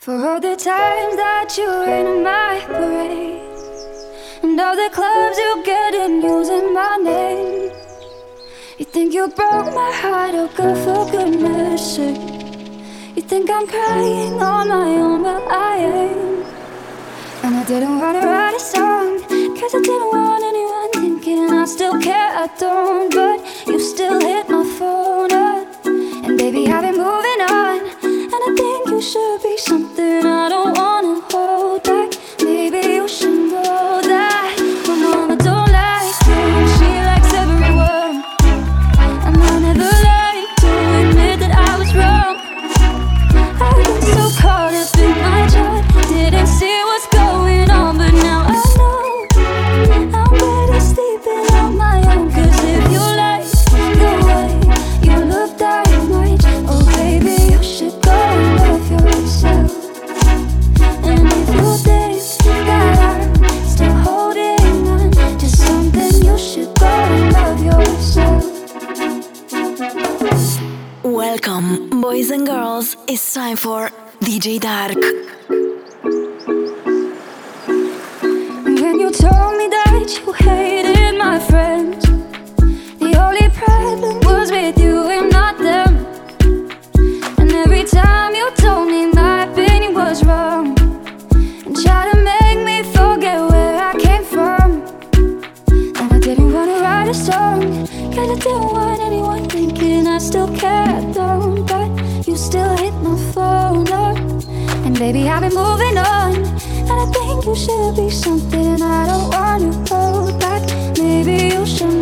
For all the times that you in my parade And all the clubs you get in using my name. You think you broke my heart, oh girl, for goodness sake. You think I'm crying on my own, but I ain't. And I didn't wanna write a song Cause I didn't want anyone thinking I still care, I don't. But you still hit my phone up. And baby, I've been should be something I don't wanna boys and girls. It's time for DJ Dark. When you told me that you hated my friends, the only problem was with you and not baby, I've been moving on. And I think you should be something I don't wanna hold back. Maybe you should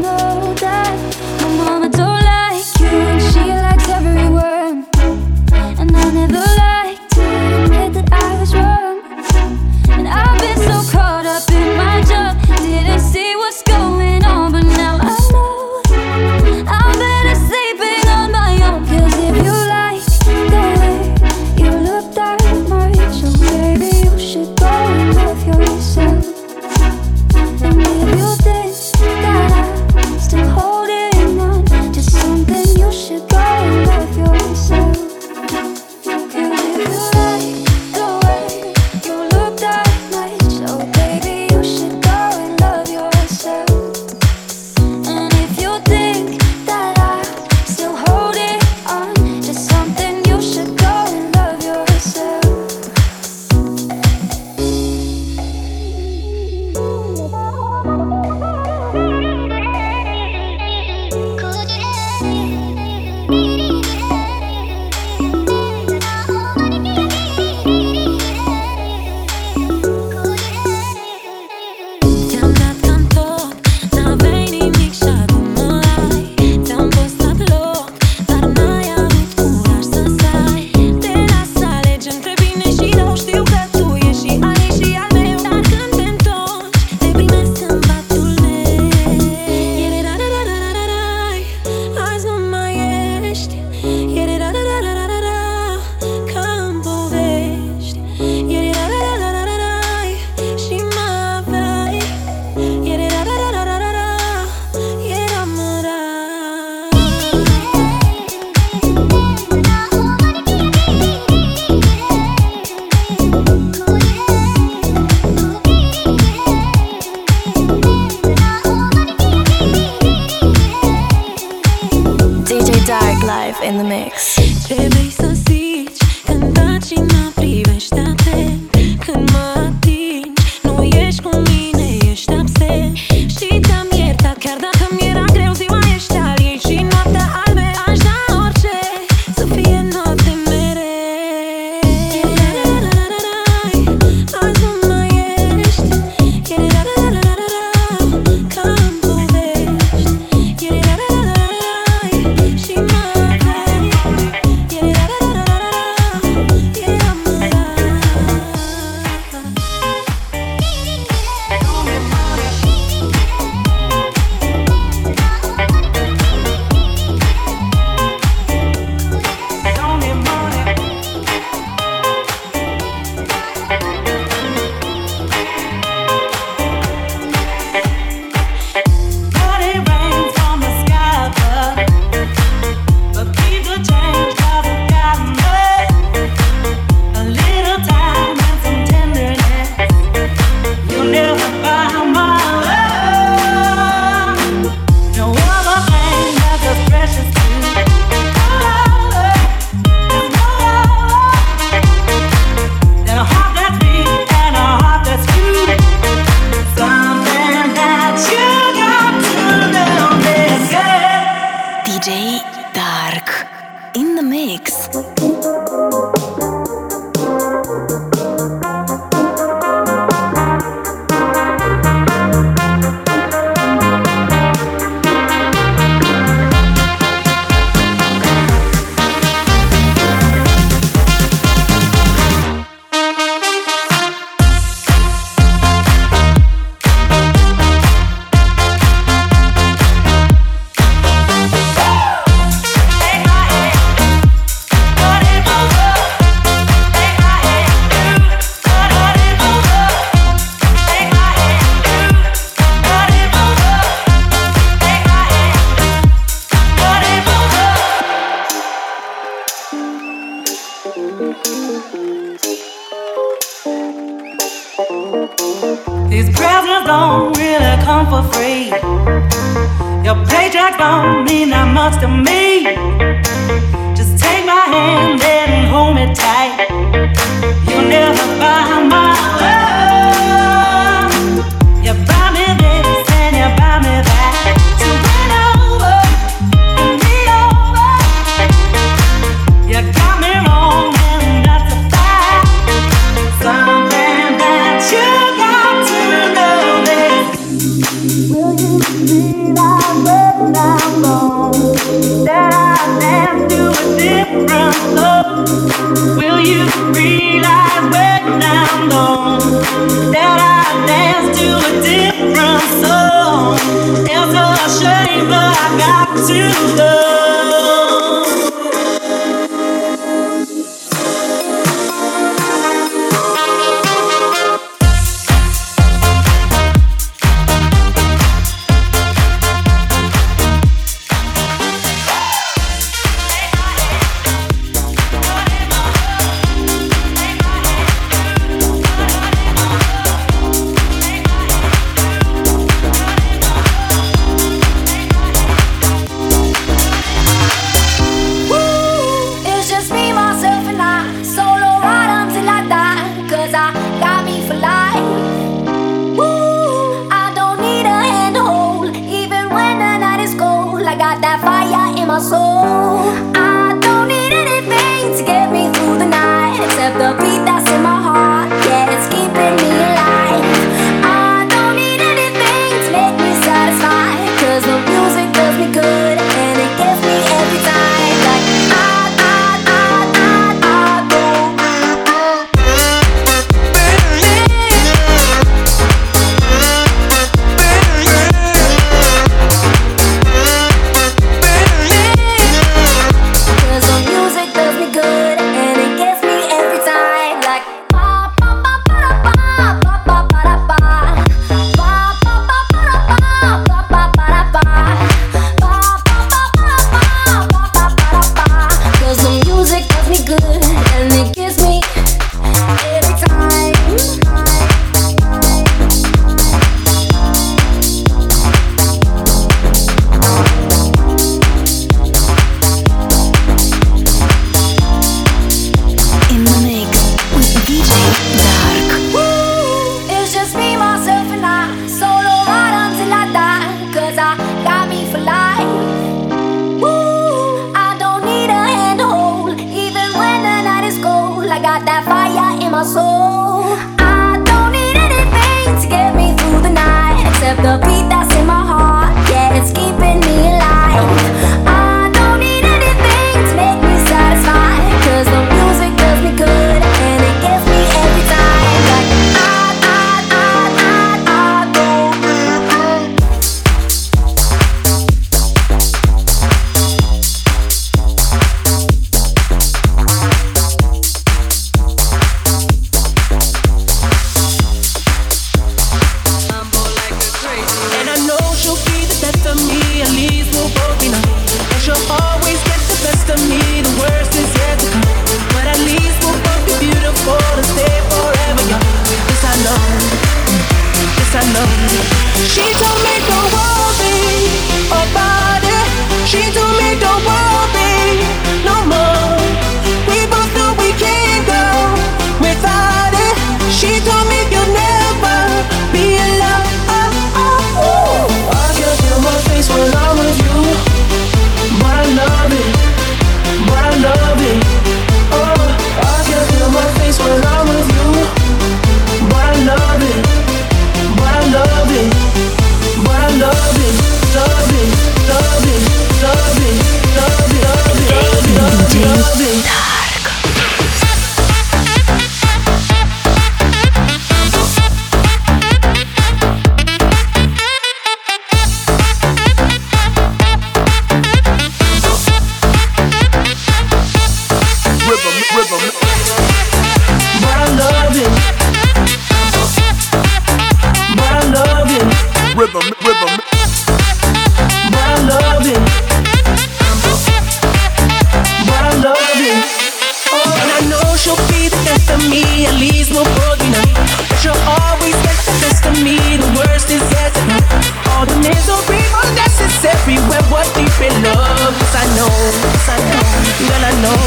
me, at least we'll both unite. But you always get the best of me, the worst is yet to come. All the misery unnecessary when we're deep in love. Cause I know, cause I know, girl, I know.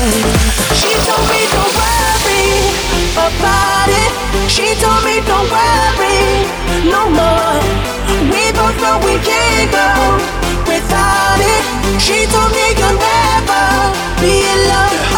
She told me don't worry about it. She told me don't worry no more. We both know we can't go without it. She told me you'll never be in love.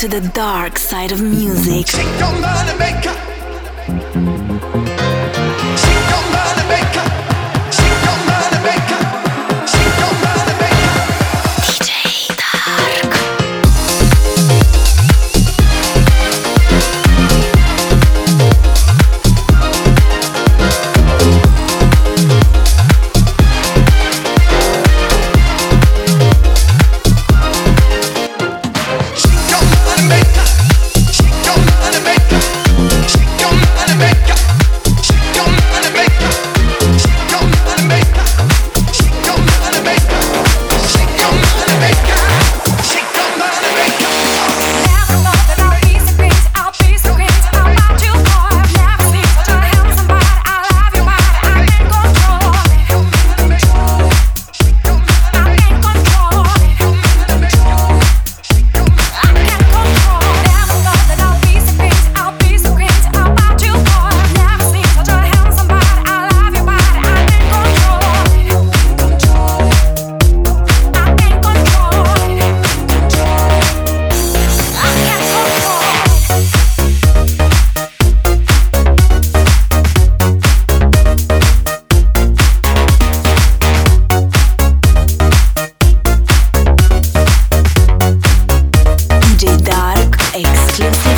To the dark side of music. Dark Exclusive.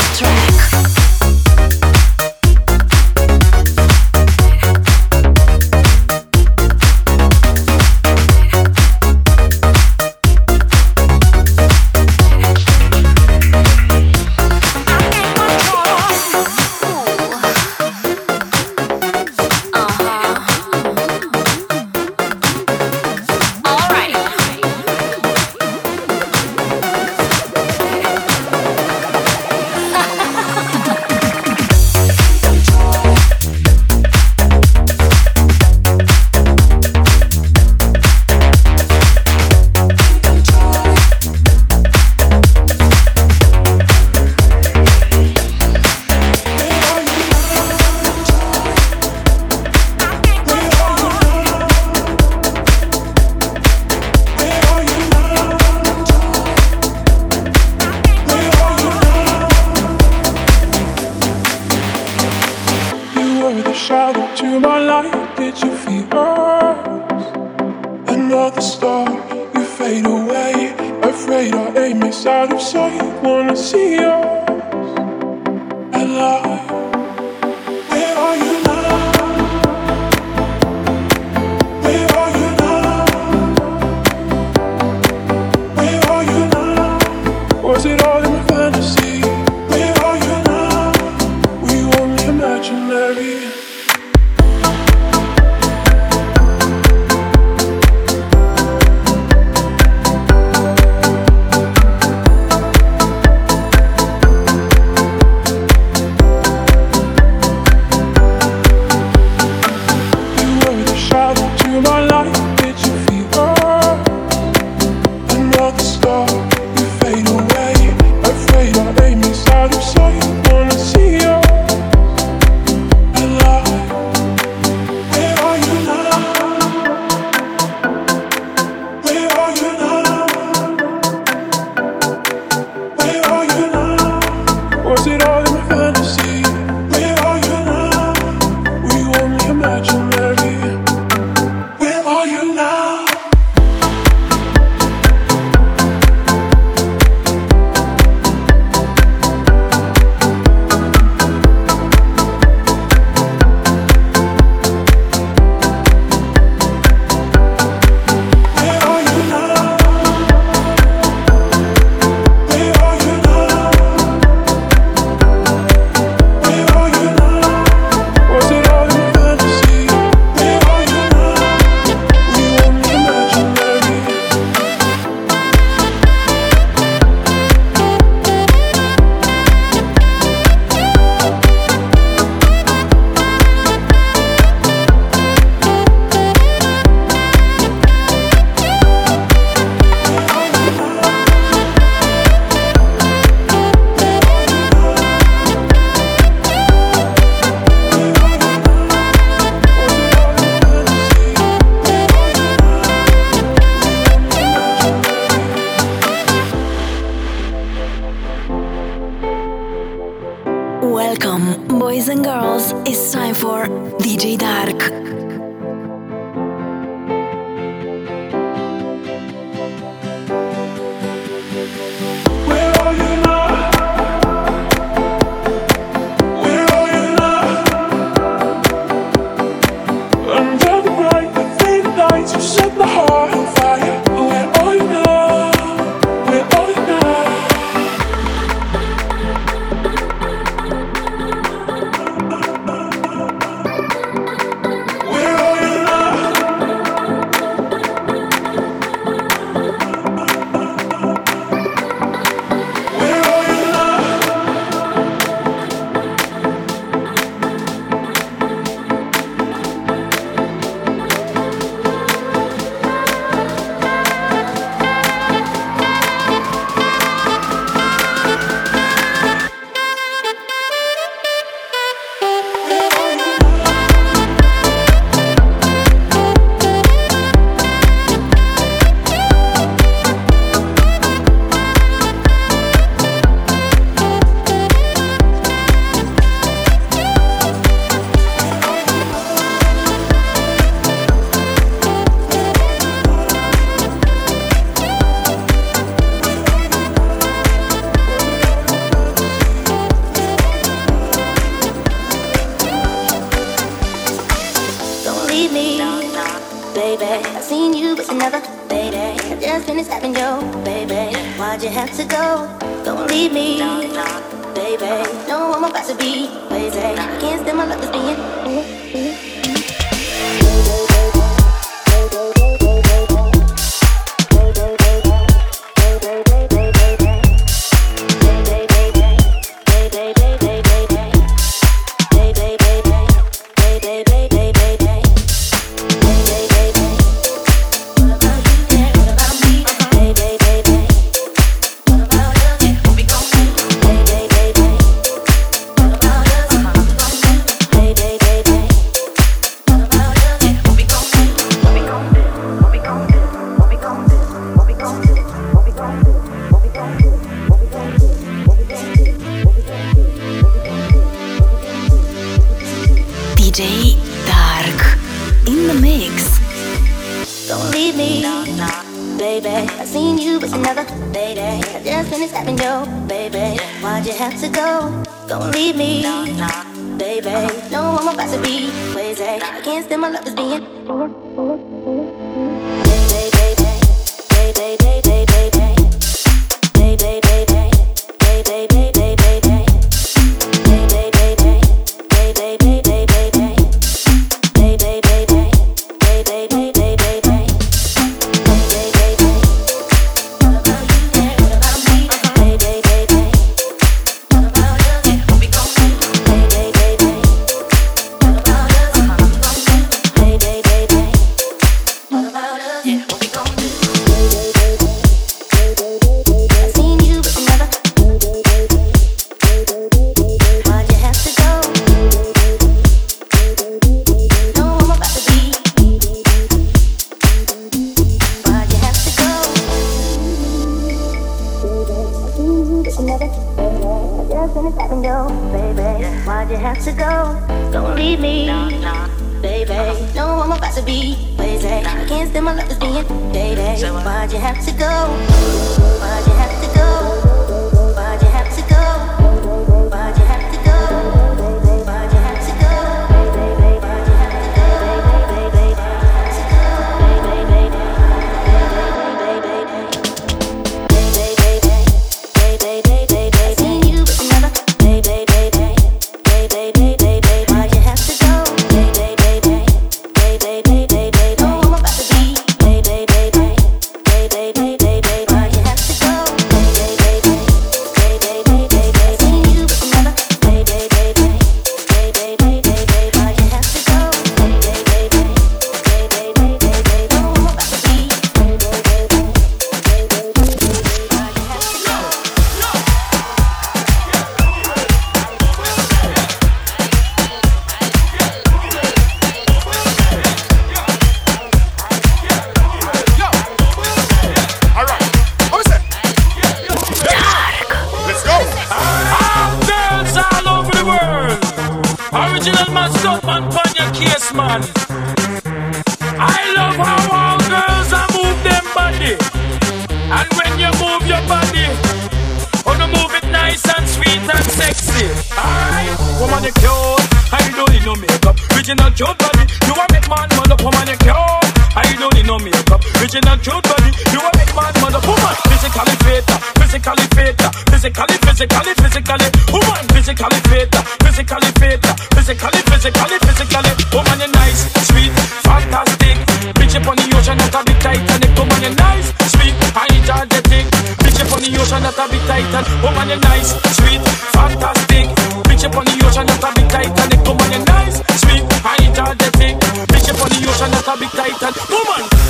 like a big titan. Woman.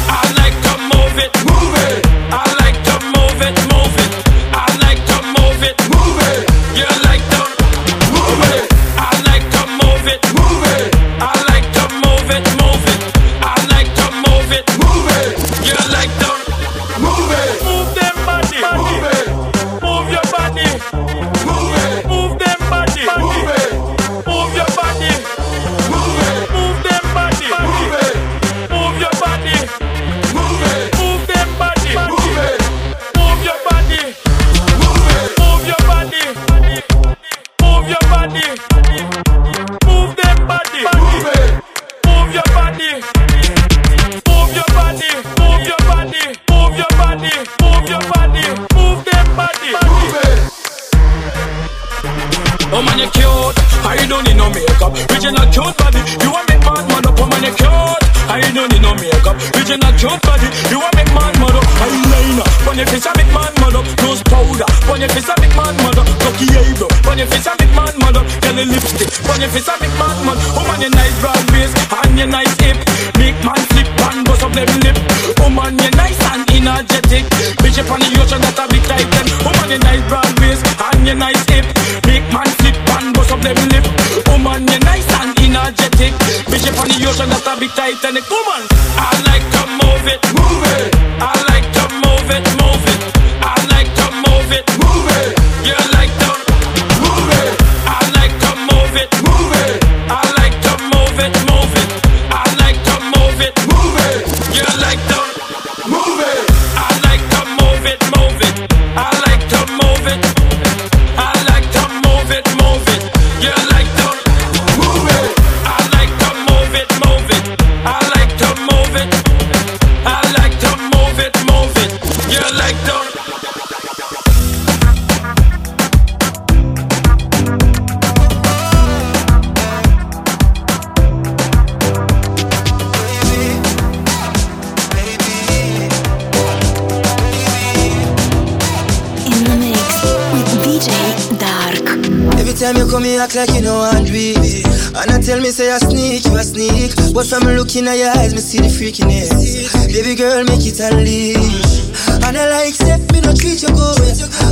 tell me say a sneak, you a sneak. But from looking at your eyes, me see the freakiness. Baby girl, make it unleash. And I like say me no treat you good.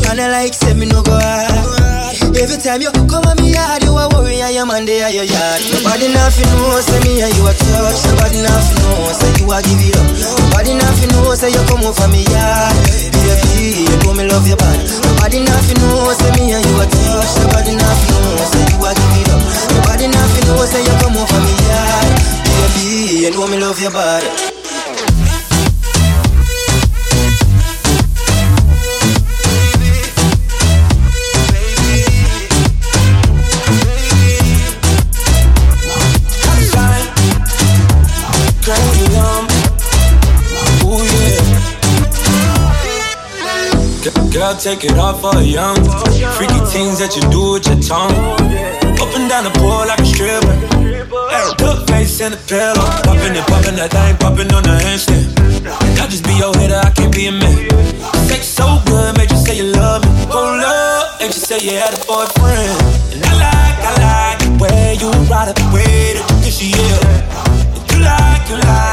And I like say me no go hard. Every time you come on me yard, you a worry I am and they are your yard. Nobody nothing know say me and you a touch. Nobody nothing know say you a give it up. Nobody nothing know say you come over me yard. Baby, you know me love your body. Nobody nothing know say me and you a touch. Nobody nothing know say you a give it up. Nobody nothing know say you come over me, yeah. Baby, you know me love your body. Girl, take it off for a young. Freaky things that you do with your tongue. Up and down the pole like dribble. Hey, duck face in the pillow. Popping and popping that thing, popping on the handstand. I just be your hitter, I can't be a man. Sex so good, made you say you love me. Hold up, and you say you had a boyfriend. And I like, I like the way you ride it, the way that you yeah. And you like, you like.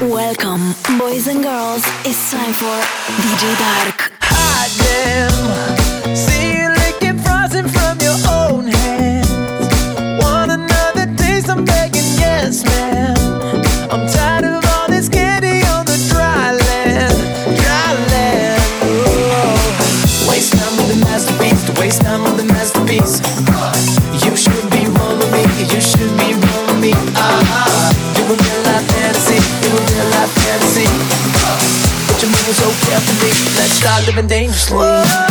Welcome, boys and girls. It's time for DJ Dark. Hot damn. living dangerously. Whoa.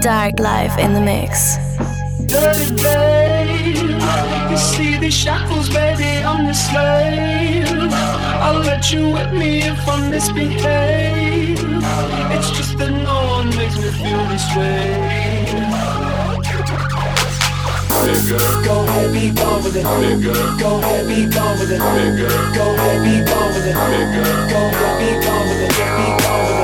Dark life in the mix. Dirty babe, you see these shackles, baby, I'm the slave. I'll let you whip me if I misbehave. It's just that no one makes me feel this way. Go ahead, be gone with it. Go ahead, be gone with it. Go ahead, be gone with it. Go ahead, be gone with it. Be